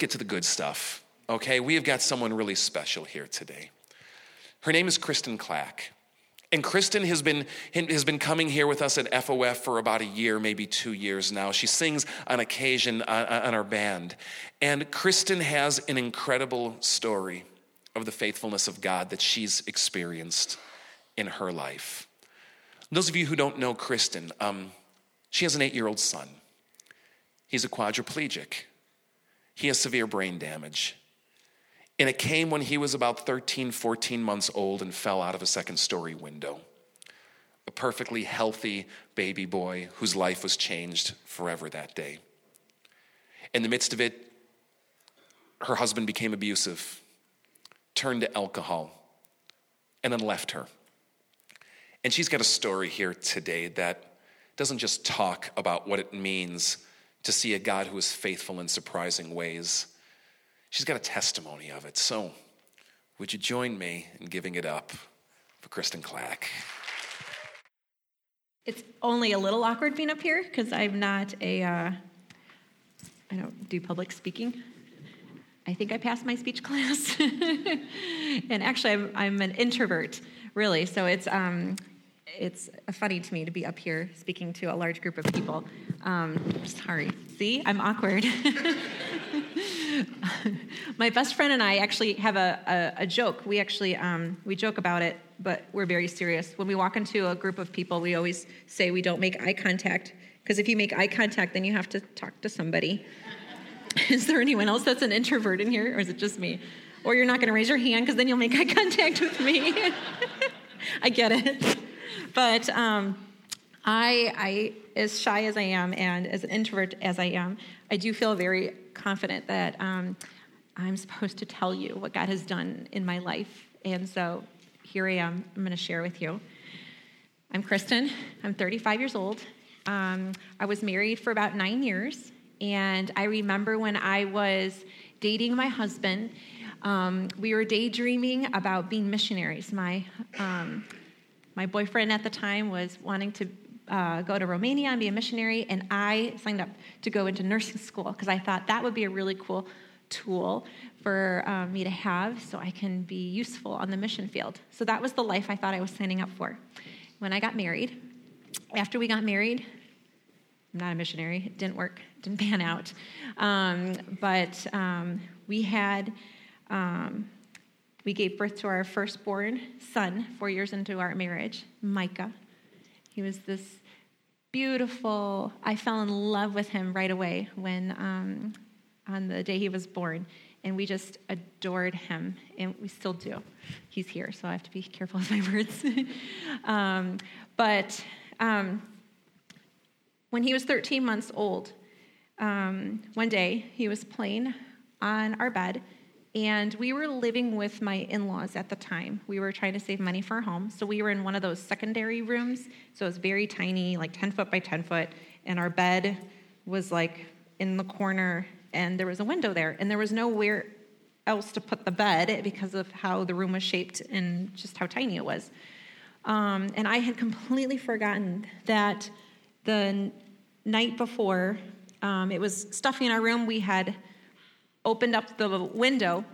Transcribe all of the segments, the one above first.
get to the good stuff. Okay, we have got someone really special here today. Her name is Kristen Clack. And Kristen has been, has been coming here with us at FOF for about a year, maybe two years now. She sings on occasion on, on our band. And Kristen has an incredible story of the faithfulness of God that she's experienced in her life. Those of you who don't know Kristen, um, she has an eight year old son. He's a quadriplegic, he has severe brain damage. And it came when he was about 13, 14 months old and fell out of a second story window. A perfectly healthy baby boy whose life was changed forever that day. In the midst of it, her husband became abusive, turned to alcohol, and then left her. And she's got a story here today that doesn't just talk about what it means to see a God who is faithful in surprising ways She's got a testimony of it. So, would you join me in giving it up for Kristen Clack? It's only a little awkward being up here because I'm not a. Uh, I don't do public speaking. I think I passed my speech class. and actually, I'm, I'm, an introvert, really. So it's, um, it's funny to me to be up here speaking to a large group of people. Um, sorry. See, I'm awkward. my best friend and I actually have a, a, a joke. We actually um, we joke about it, but we're very serious. When we walk into a group of people, we always say we don't make eye contact because if you make eye contact, then you have to talk to somebody. is there anyone else that's an introvert in here, or is it just me? Or you're not going to raise your hand because then you'll make eye contact with me. I get it, but. Um, I, I, as shy as I am and as an introvert as I am, I do feel very confident that um, I'm supposed to tell you what God has done in my life. And so here I am. I'm going to share with you. I'm Kristen. I'm 35 years old. Um, I was married for about nine years. And I remember when I was dating my husband, um, we were daydreaming about being missionaries. My, um, my boyfriend at the time was wanting to uh, go to Romania and be a missionary, and I signed up to go into nursing school because I thought that would be a really cool tool for um, me to have so I can be useful on the mission field. So that was the life I thought I was signing up for. When I got married, after we got married, I'm not a missionary, it didn't work, didn't pan out. Um, but um, we had, um, we gave birth to our firstborn son four years into our marriage, Micah. He was this beautiful. I fell in love with him right away when um, on the day he was born, and we just adored him, and we still do. He's here, so I have to be careful with my words. um, but um, when he was 13 months old, um, one day he was playing on our bed and we were living with my in laws at the time. We were trying to save money for a home. So we were in one of those secondary rooms. So it was very tiny, like 10 foot by 10 foot. And our bed was like in the corner, and there was a window there. And there was nowhere else to put the bed because of how the room was shaped and just how tiny it was. Um, and I had completely forgotten that the night before, um, it was stuffy in our room. We had opened up the window,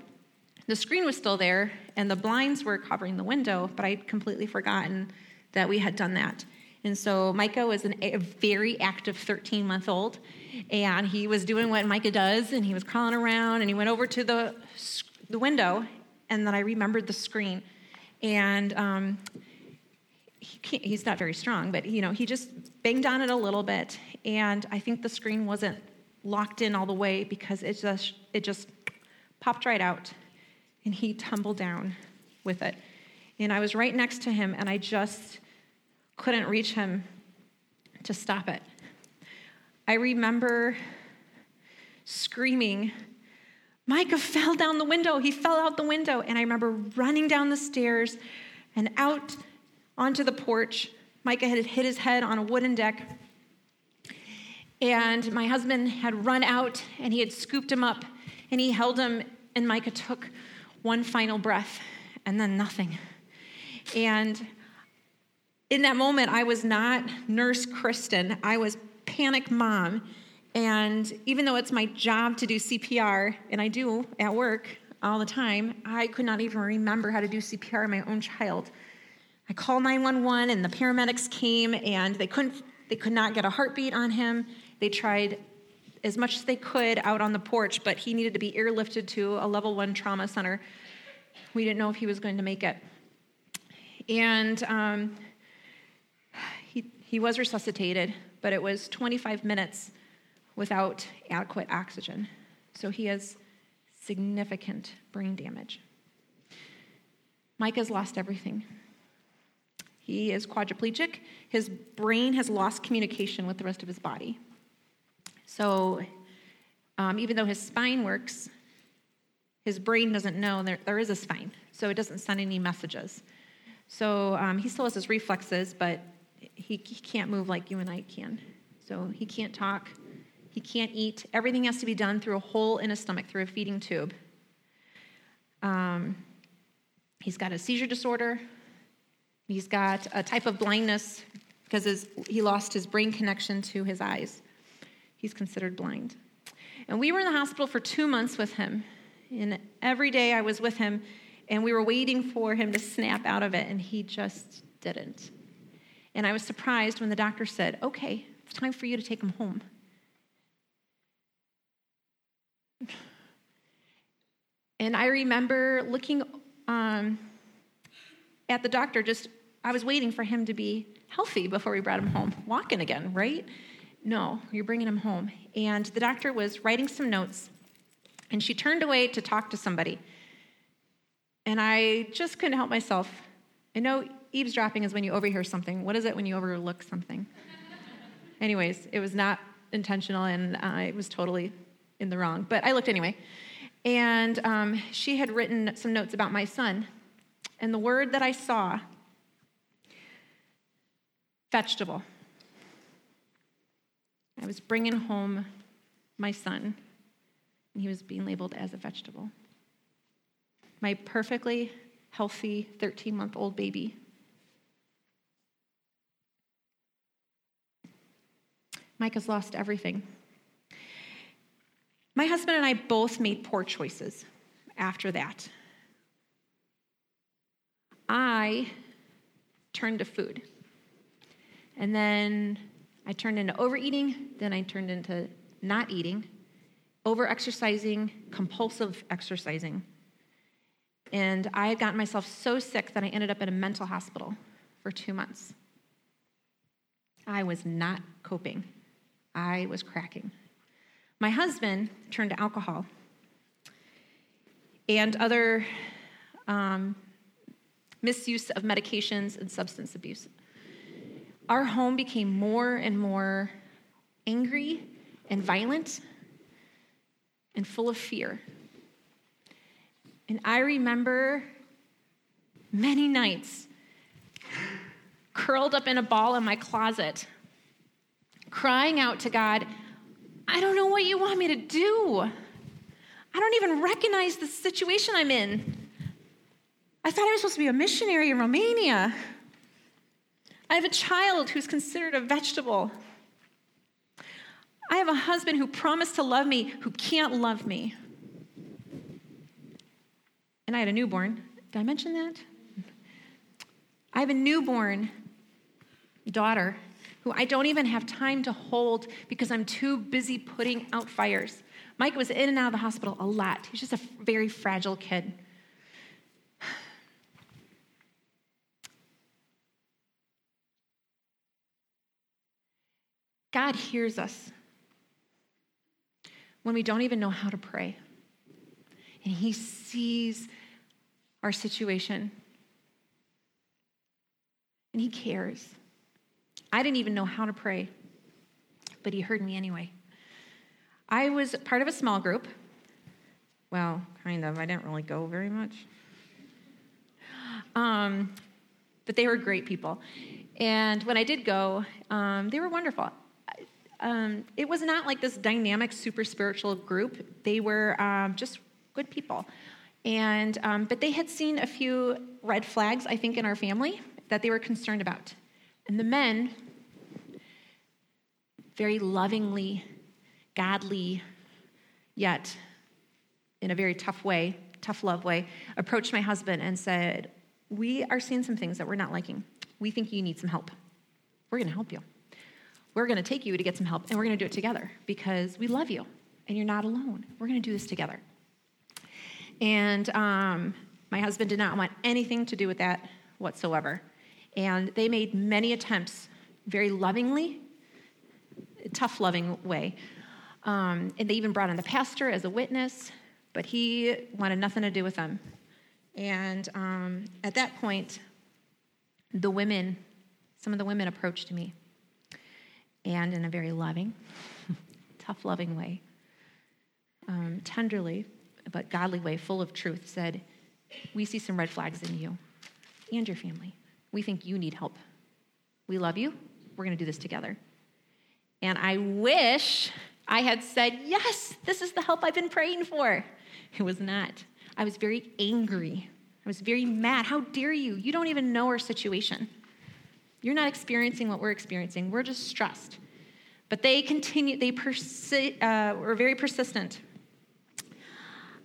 the screen was still there and the blinds were covering the window, but I'd completely forgotten that we had done that. And so Micah was an, a very active 13 month old, and he was doing what Micah does, and he was crawling around, and he went over to the, the window, and then I remembered the screen. And um, he he's not very strong, but you know, he just banged on it a little bit, and I think the screen wasn't locked in all the way because it just it just popped right out and he tumbled down with it. And I was right next to him and I just couldn't reach him to stop it. I remember screaming, Micah fell down the window. He fell out the window. And I remember running down the stairs and out onto the porch. Micah had hit his head on a wooden deck and my husband had run out and he had scooped him up and he held him, and Micah took one final breath and then nothing. And in that moment, I was not nurse Kristen, I was panic mom. And even though it's my job to do CPR, and I do at work all the time, I could not even remember how to do CPR on my own child. I called 911 and the paramedics came and they couldn't they could not get a heartbeat on him. They tried as much as they could out on the porch, but he needed to be airlifted to a level one trauma center. We didn't know if he was going to make it. And um, he, he was resuscitated, but it was 25 minutes without adequate oxygen. So he has significant brain damage. Micah's lost everything. He is quadriplegic. His brain has lost communication with the rest of his body. So, um, even though his spine works, his brain doesn't know there, there is a spine, so it doesn't send any messages. So, um, he still has his reflexes, but he, he can't move like you and I can. So, he can't talk, he can't eat. Everything has to be done through a hole in his stomach, through a feeding tube. Um, he's got a seizure disorder, He's got a type of blindness because his, he lost his brain connection to his eyes. He's considered blind. And we were in the hospital for two months with him. And every day I was with him, and we were waiting for him to snap out of it, and he just didn't. And I was surprised when the doctor said, Okay, it's time for you to take him home. And I remember looking um, at the doctor, just I was waiting for him to be healthy before we brought him home, walking again, right? No, you're bringing him home. And the doctor was writing some notes, and she turned away to talk to somebody. And I just couldn't help myself. I know eavesdropping is when you overhear something. What is it when you overlook something? Anyways, it was not intentional, and I was totally in the wrong. But I looked anyway. And um, she had written some notes about my son and the word that I saw vegetable. I was bringing home my son, and he was being labeled as a vegetable. My perfectly healthy 13 month old baby. Micah's lost everything. My husband and I both made poor choices after that. I turned to food. And then I turned into overeating, then I turned into not eating, over exercising, compulsive exercising. And I had gotten myself so sick that I ended up in a mental hospital for two months. I was not coping, I was cracking. My husband turned to alcohol and other um, misuse of medications, and substance abuse. Our home became more and more angry and violent and full of fear. And I remember many nights curled up in a ball in my closet, crying out to God, I don't know what you want me to do. I don't even recognize the situation I'm in. I thought I was supposed to be a missionary in Romania. I have a child who's considered a vegetable. I have a husband who promised to love me who can't love me. And I had a newborn. Did I mention that? I have a newborn daughter who I don't even have time to hold because I'm too busy putting out fires. Micah was in and out of the hospital a lot. He's just a very fragile kid. God hears us when we don't even know how to pray. And He sees our situation. And He cares. I didn't even know how to pray, but He heard me anyway. I was part of a small group. Well, kind of. I didn't really go very much. Um, but they were great people. And when I did go, um, they were wonderful um, it was not like this dynamic, super spiritual group. They were um, just good people. And, um, but they had seen a few red flags, I think, in our family that they were concerned about. And the men very lovingly godly, yet in a very tough way, tough love way, approached my husband and said, We are seeing some things that we're not liking. We think you need some help. We're going to help you. We're going to take you to get some help, and we're going to do it together because we love you and you're not alone. We're going to do this together. And um, my husband did not want anything to do with that whatsoever. And they made many attempts, very lovingly, tough, loving way. Um, and they even brought in the pastor as a witness, but he wanted nothing to do with them. And um, at that point, the women, some of the women approached me, and in a very loving, tough, loving way, um, tenderly, but godly way, full of truth, said, We see some red flags in you and your family. We think you need help. We love you. We're going to do this together. And I wish I had said, Yes, this is the help I've been praying for. It was not. I was very angry. I was very mad. How dare you? You don't even know our situation. You're not experiencing what we're experiencing. We're just stressed. But they continued, they persi- uh, were very persistent.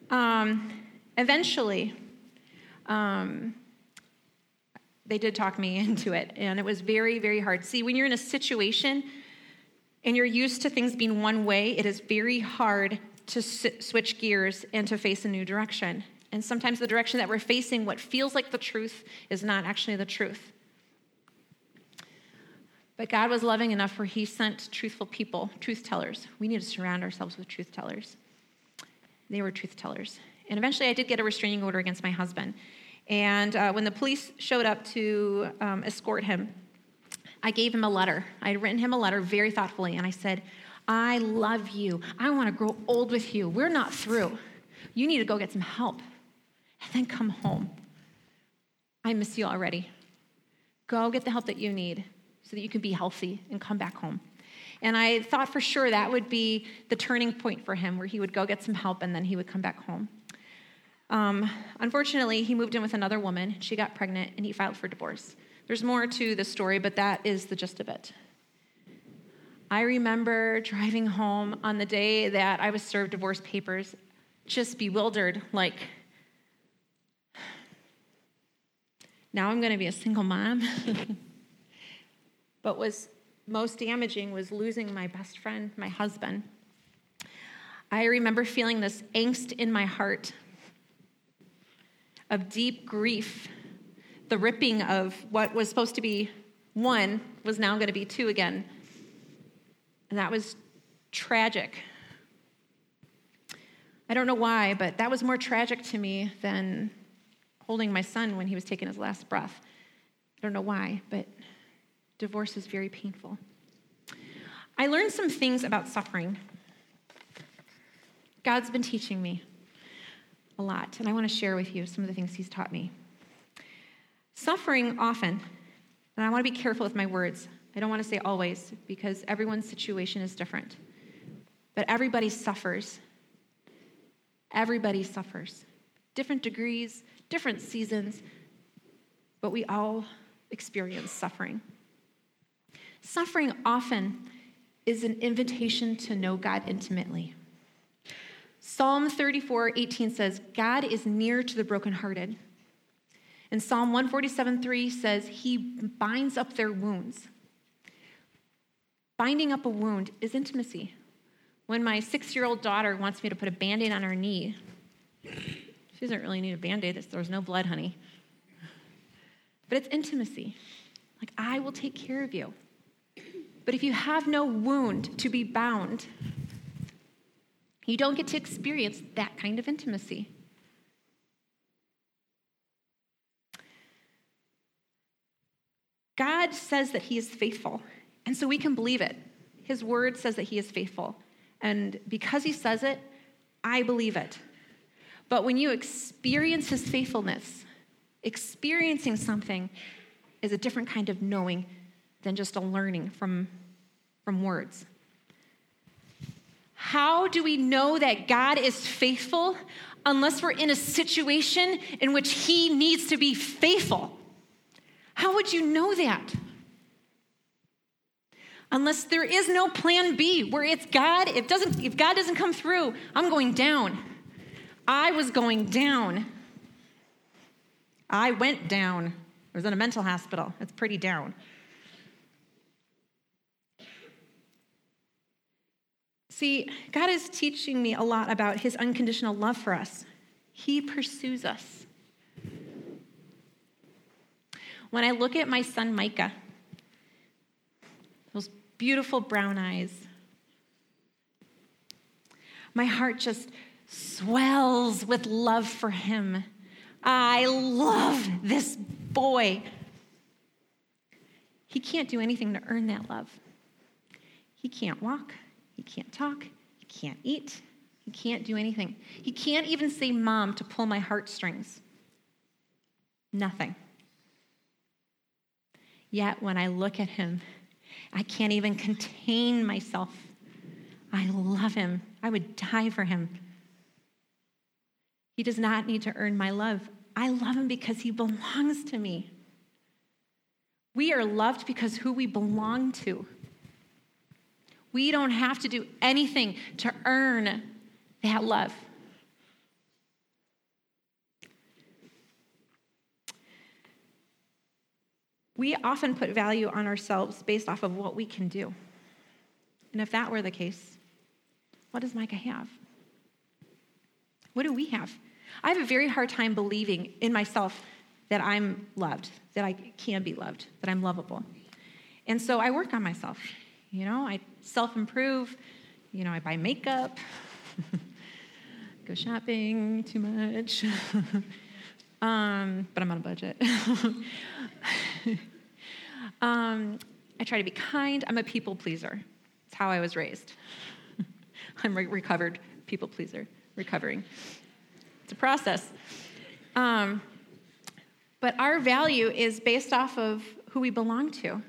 Um, eventually, um, they did talk me into it, and it was very, very hard. See, when you're in a situation and you're used to things being one way, it is very hard to switch gears and to face a new direction. And sometimes the direction that we're facing, what feels like the truth, is not actually the truth. But God was loving enough where He sent truthful people, truth tellers. We need to surround ourselves with truth tellers. They were truth tellers. And eventually I did get a restraining order against my husband. And uh, when the police showed up to um, escort him, I gave him a letter. I had written him a letter very thoughtfully, and I said, I love you. I want to grow old with you. We're not through. You need to go get some help and then come home. I miss you already. Go get the help that you need so that you can be healthy and come back home. And I thought for sure that would be the turning point for him, where he would go get some help and then he would come back home. Um, unfortunately, he moved in with another woman. She got pregnant and he filed for divorce. There's more to the story, but that is the gist of it. I remember driving home on the day that I was served divorce papers, just bewildered, like, now I'm going to be a single mom. but was most damaging was losing my best friend, my husband. I remember feeling this angst in my heart of deep grief, the ripping of what was supposed to be one was now going to be two again. And that was tragic. I don't know why, but that was more tragic to me than holding my son when he was taking his last breath. I don't know why, but divorce is very painful. I learned some things about suffering. God's been teaching me a lot, and I want to share with you some of the things He's taught me. Suffering often, and I want to be careful with my words. I don't want to say always, because everyone's situation is different. But everybody suffers. Everybody suffers. Different degrees, different seasons, but we all experience suffering. Suffering often is an invitation to know God intimately. Psalm 34 18 says, God is near to the brokenhearted. And Psalm 147 3 says, He binds up their wounds. Binding up a wound is intimacy. When my six year old daughter wants me to put a band aid on her knee, she doesn't really need a band aid, there's no blood, honey. But it's intimacy. Like, I will take care of you. But if you have no wound to be bound, you don't get to experience that kind of intimacy. God says that He is faithful, and so we can believe it. His word says that He is faithful. And because He says it, I believe it. But when you experience His faithfulness, experiencing something is a different kind of knowing than just a learning from, from words. How do we know that God is faithful unless we're in a situation in which He needs to be faithful? How would you know that? Unless there is no plan B where it's God, if, doesn't, if God doesn't come through, I'm going down. I was going down. I went down. I was in a mental hospital. It's pretty down. See, God is teaching me a lot about his unconditional love for us. He pursues us. When I look at my son Micah, those beautiful brown eyes, my heart just swells with love for him. I love this boy. He can't do anything to earn that love. He can't walk, he can't talk, he can't eat, he can't do anything. He can't even say mom to pull my heartstrings. Nothing. Yet when I look at him, I can't even contain myself. I love him. I would die for him. He does not need to earn my love. I love him because he belongs to me. We are loved because who we belong to. We don't have to do anything to earn that love. We often put value on ourselves based off of what we can do. And if that were the case, what does Micah have? What do we have? I have a very hard time believing in myself that I'm loved, that I can be loved, that I'm lovable. And so I work on myself. You know, I self improve. You know, I buy makeup, go shopping too much. um, but I'm on a budget. um, I try to be kind. I'm a people pleaser. It's how I was raised. I'm a recovered people pleaser, recovering. It's a process. Um, but our value is based off of who we belong to.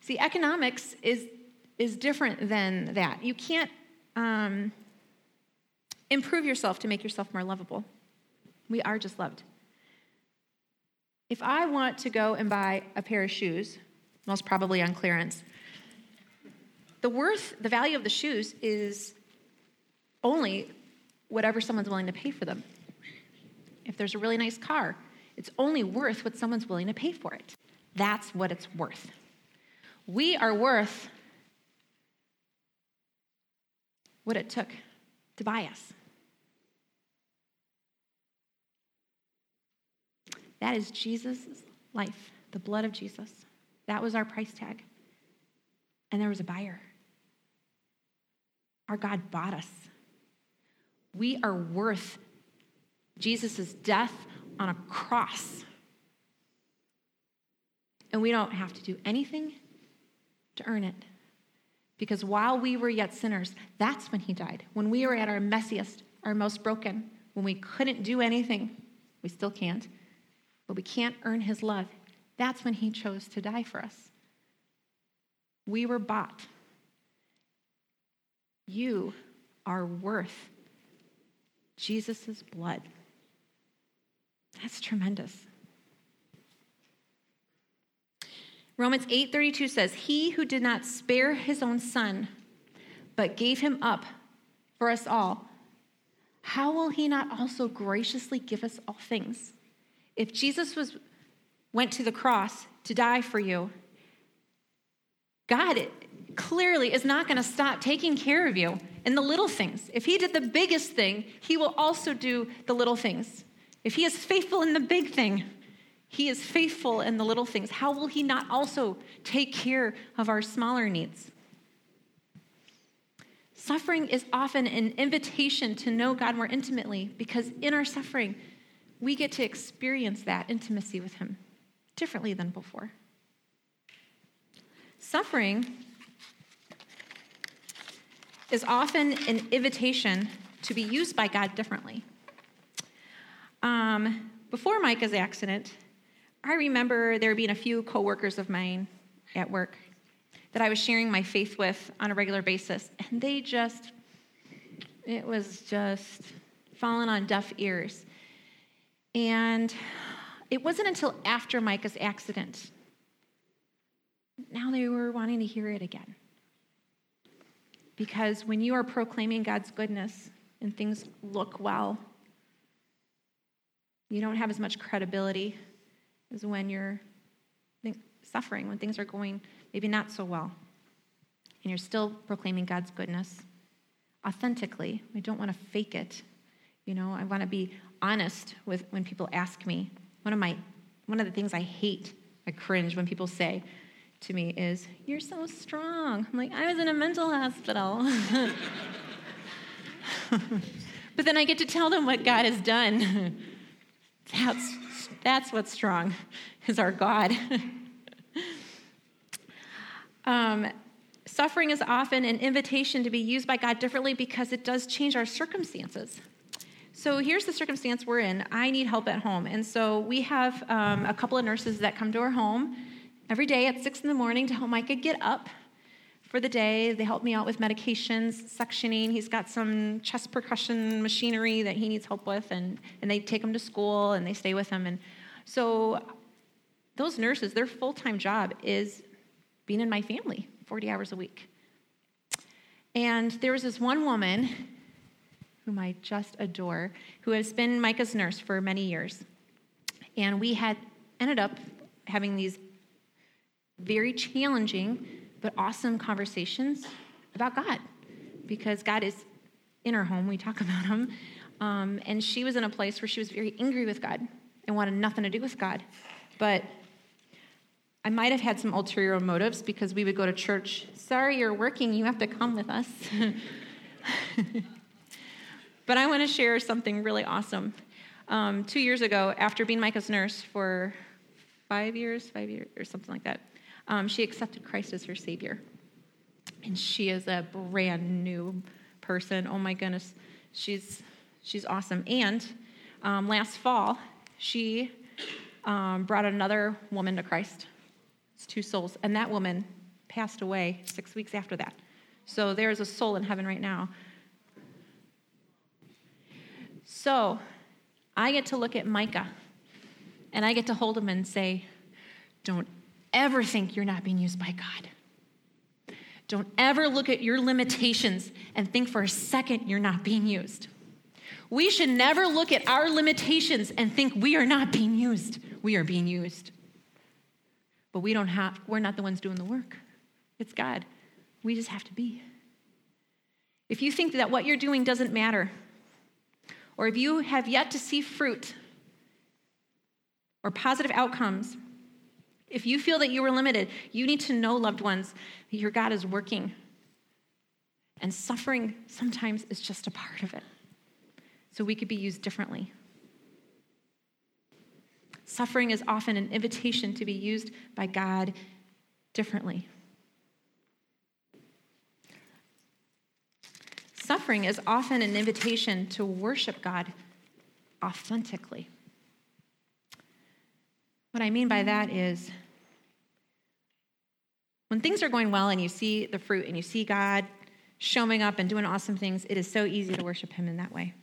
See, economics is, is different than that. You can't um, improve yourself to make yourself more lovable. We are just loved. If I want to go and buy a pair of shoes, most probably on clearance, the worth, the value of the shoes is only whatever someone's willing to pay for them. If there's a really nice car, it's only worth what someone's willing to pay for it. That's what it's worth. We are worth what it took to buy us. That is Jesus' life, the blood of Jesus. That was our price tag. And there was a buyer. Our God bought us. We are worth Jesus' death on a cross. And we don't have to do anything to earn it. Because while we were yet sinners, that's when he died. When we were at our messiest, our most broken, when we couldn't do anything, we still can't, but we can't earn his love, that's when he chose to die for us. We were bought. You are worth Jesus' blood. That's tremendous. Romans 8:32 says, "He who did not spare his own son, but gave him up for us all, how will he not also graciously give us all things?" If Jesus was went to the cross to die for you, God clearly is not going to stop taking care of you in the little things. If he did the biggest thing, he will also do the little things. If he is faithful in the big thing, he is faithful in the little things. How will He not also take care of our smaller needs? Suffering is often an invitation to know God more intimately because in our suffering, we get to experience that intimacy with Him differently than before. Suffering is often an invitation to be used by God differently. Um, before Micah's accident, I remember there being a few coworkers of mine at work that I was sharing my faith with on a regular basis, and they just, it was just falling on deaf ears. And it wasn't until after Micah's accident now they were wanting to hear it again. Because when you are proclaiming God's goodness and things look well, you don't have as much credibility as when you're suffering, when things are going maybe not so well, and you're still proclaiming God's goodness authentically. I don't want to fake it. You know, I want to be honest with when people ask me. One of my one of the things I hate, I cringe when people say to me is, "You're so strong." I'm like, "I was in a mental hospital." but then I get to tell them what God has done. That's that's what's strong is our God. um, suffering is often an invitation to be used by God differently because it does change our circumstances. So here's the circumstance we're in. I need help at home. And so we have um, a couple of nurses that come to our home every day at six in the morning to help Micah get up for the day. They help me out with medications, suctioning. He's got some chest percussion machinery that he needs help with, and, and they take him to school and they stay with him. And so those nurses, their full time job is being in my family 40 hours a week. And there was this one woman whom I just adore, who has been Micah's nurse for many years. And we had ended up having these very challenging but awesome conversations about God because God is in our home. We talk about Him. Um, and she was in a place where she was very angry with God and wanted nothing to do with God. But I might have had some ulterior motives because we would go to church. Sorry, you're working. You have to come with us. But I want to share something really awesome. Um, two years ago, after being Micah's nurse for five years, five years, or something like that, um, she accepted Christ as her Savior. And she is a brand new person. Oh my goodness, she's she's awesome. And um, last fall, she um, brought another woman to Christ. It's two souls, and that woman passed away six weeks after that. So there is a soul in heaven right now so I get to look at Micah and I get to hold him and say, Don't ever think you're not being used by God. Don't ever look at your limitations and think for a second you're not being used. We should never look at our limitations and think we are not being used. We are being used. But we don't have, we're not the ones doing the work. It's God. We just have to be. If you think that what you're doing doesn't matter, or if you have yet to see fruit or positive outcomes, if you feel that you were limited, you need to know, loved ones, that your God is working. And suffering sometimes is just a part of it. So we could be used differently. Suffering is often an invitation to be used by God differently. Suffering is often an invitation to worship God authentically. What I mean by that is when things are going well and you see the fruit and you see God showing up and doing awesome things, it is so easy to worship Him in that way.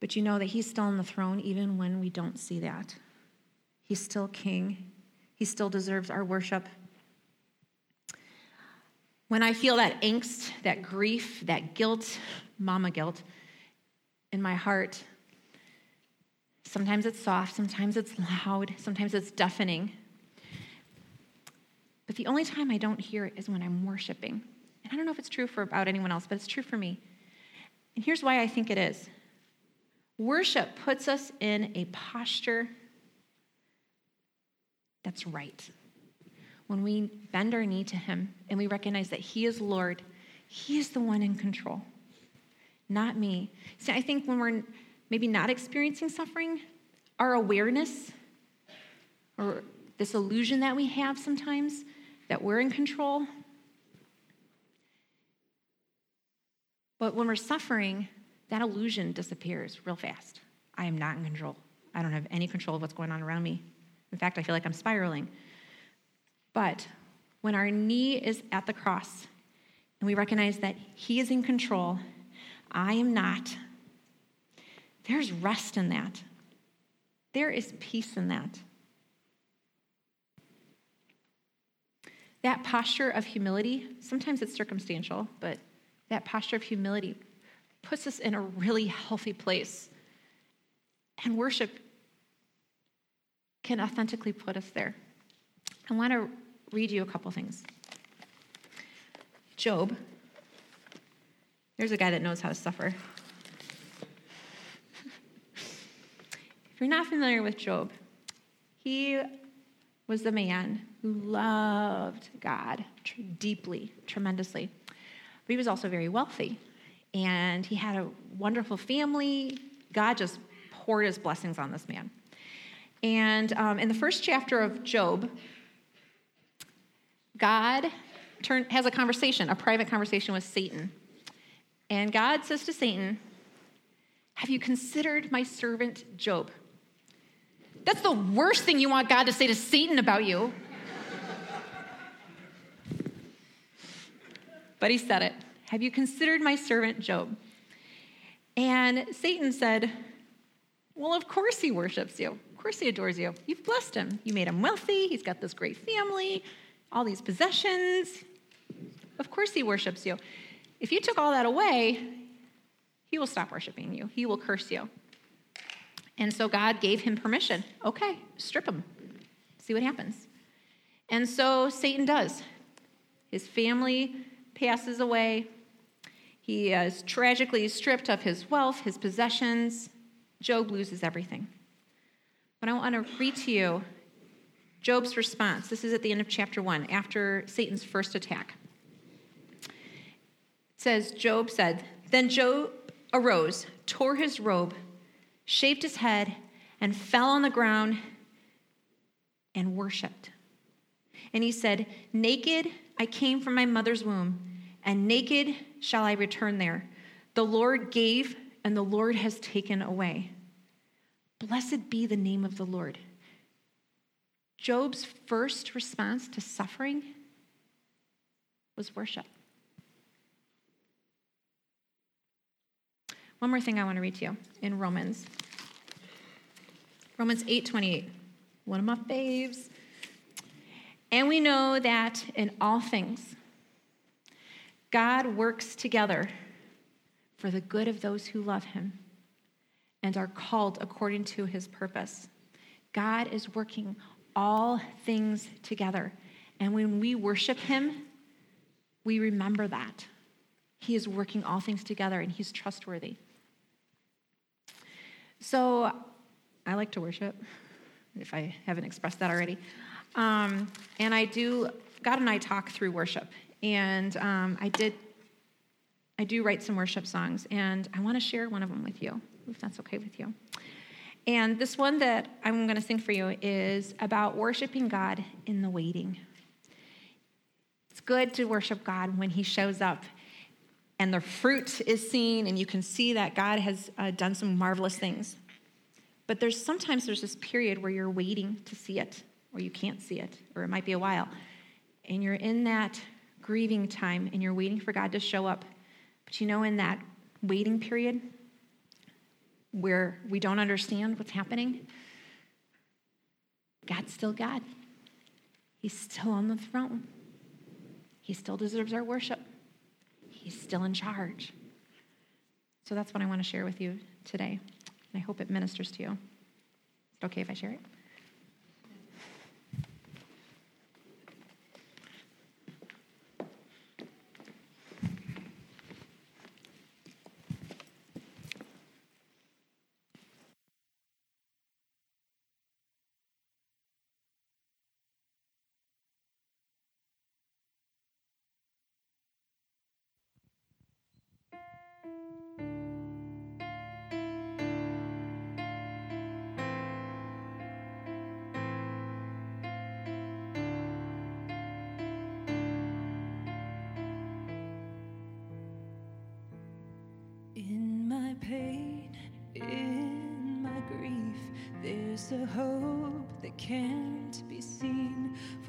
But you know that He's still on the throne even when we don't see that. He's still King, He still deserves our worship. When I feel that angst, that grief, that guilt, mama guilt in my heart, sometimes it's soft, sometimes it's loud, sometimes it's deafening. But the only time I don't hear it is when I'm worshiping. And I don't know if it's true for about anyone else, but it's true for me. And here's why I think it is worship puts us in a posture that's right when we bend our knee to Him and we recognize that He is Lord, He is the one in control, not me. See, I think when we're maybe not experiencing suffering, our awareness or this illusion that we have sometimes that we're in control. But when we're suffering, that illusion disappears real fast. I am not in control. I don't have any control of what's going on around me. In fact, I feel like I'm spiraling. But when our knee is at the cross and we recognize that He is in control, I am not, there's rest in that. There is peace in that. that posture of humility, sometimes it's circumstantial, but that posture of humility puts us in a really healthy place. And worship can authentically put us there. I want to read you a couple things. Job, there's a guy that knows how to suffer. You're not familiar with Job, he was the man who loved God deeply, tremendously. But he was also very wealthy. And he had a wonderful family. God just poured his blessings on this man. And um, in the first chapter of Job, God turn, has a conversation, a private conversation with Satan. And God says to Satan, Have you considered my servant Job? That's the worst thing you want God to say to Satan about you. but he said it. Have you considered my servant Job? And Satan said, Well, of course he worships you. Of course he adores you. You've blessed him. You made him wealthy. He's got this great family, all these possessions. Of course he worships you. If you took all that away, he will stop worshiping you, he will curse you. And so God gave him permission. Okay, strip him, see what happens. And so Satan does. His family passes away. He is tragically stripped of his wealth, his possessions. Job loses everything. But I want to read to you Job's response. This is at the end of chapter one, after Satan's first attack. It says, Job said, Then Job arose, tore his robe, shaved his head, and fell on the ground and worshiped. And he said, Naked I came from my mother's womb, and naked shall I return there. The Lord gave, and the Lord has taken away. Blessed be the name of the Lord. Job's first response to suffering was worship. One more thing I want to read to you in Romans. Romans 8:28. One of my faves. And we know that in all things God works together for the good of those who love him and are called according to his purpose. God is working all things together. And when we worship him, we remember that. He is working all things together and he's trustworthy. So I like to worship, if I haven't expressed that already. Um, and I do, God and I talk through worship. And um, I did, I do write some worship songs, and I want to share one of them with you if that's okay with you. And this one that I'm going to sing for you is about worshiping God in the waiting. It's good to worship God when He shows up and the fruit is seen, and you can see that God has uh, done some marvelous things. But there's sometimes there's this period where you're waiting to see it, or you can't see it, or it might be a while. And you're in that grieving time and you're waiting for God to show up. But you know, in that waiting period, where we don't understand what's happening, God's still God. He's still on the throne. He still deserves our worship. He's still in charge. So that's what I want to share with you today. And I hope it ministers to you. Is it okay if I share it?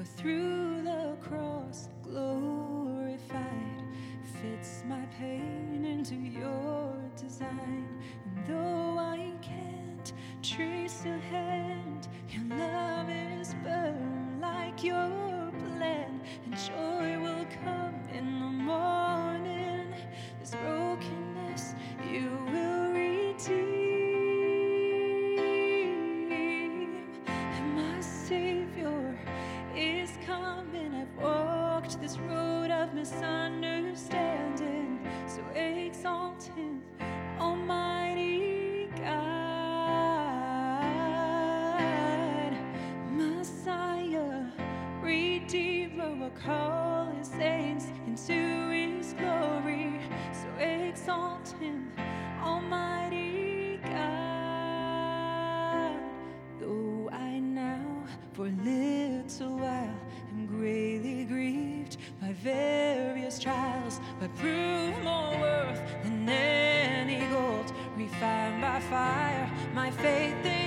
For through for a little while am greatly grieved by various trials, but prove more worth than any gold refined by fire. My faith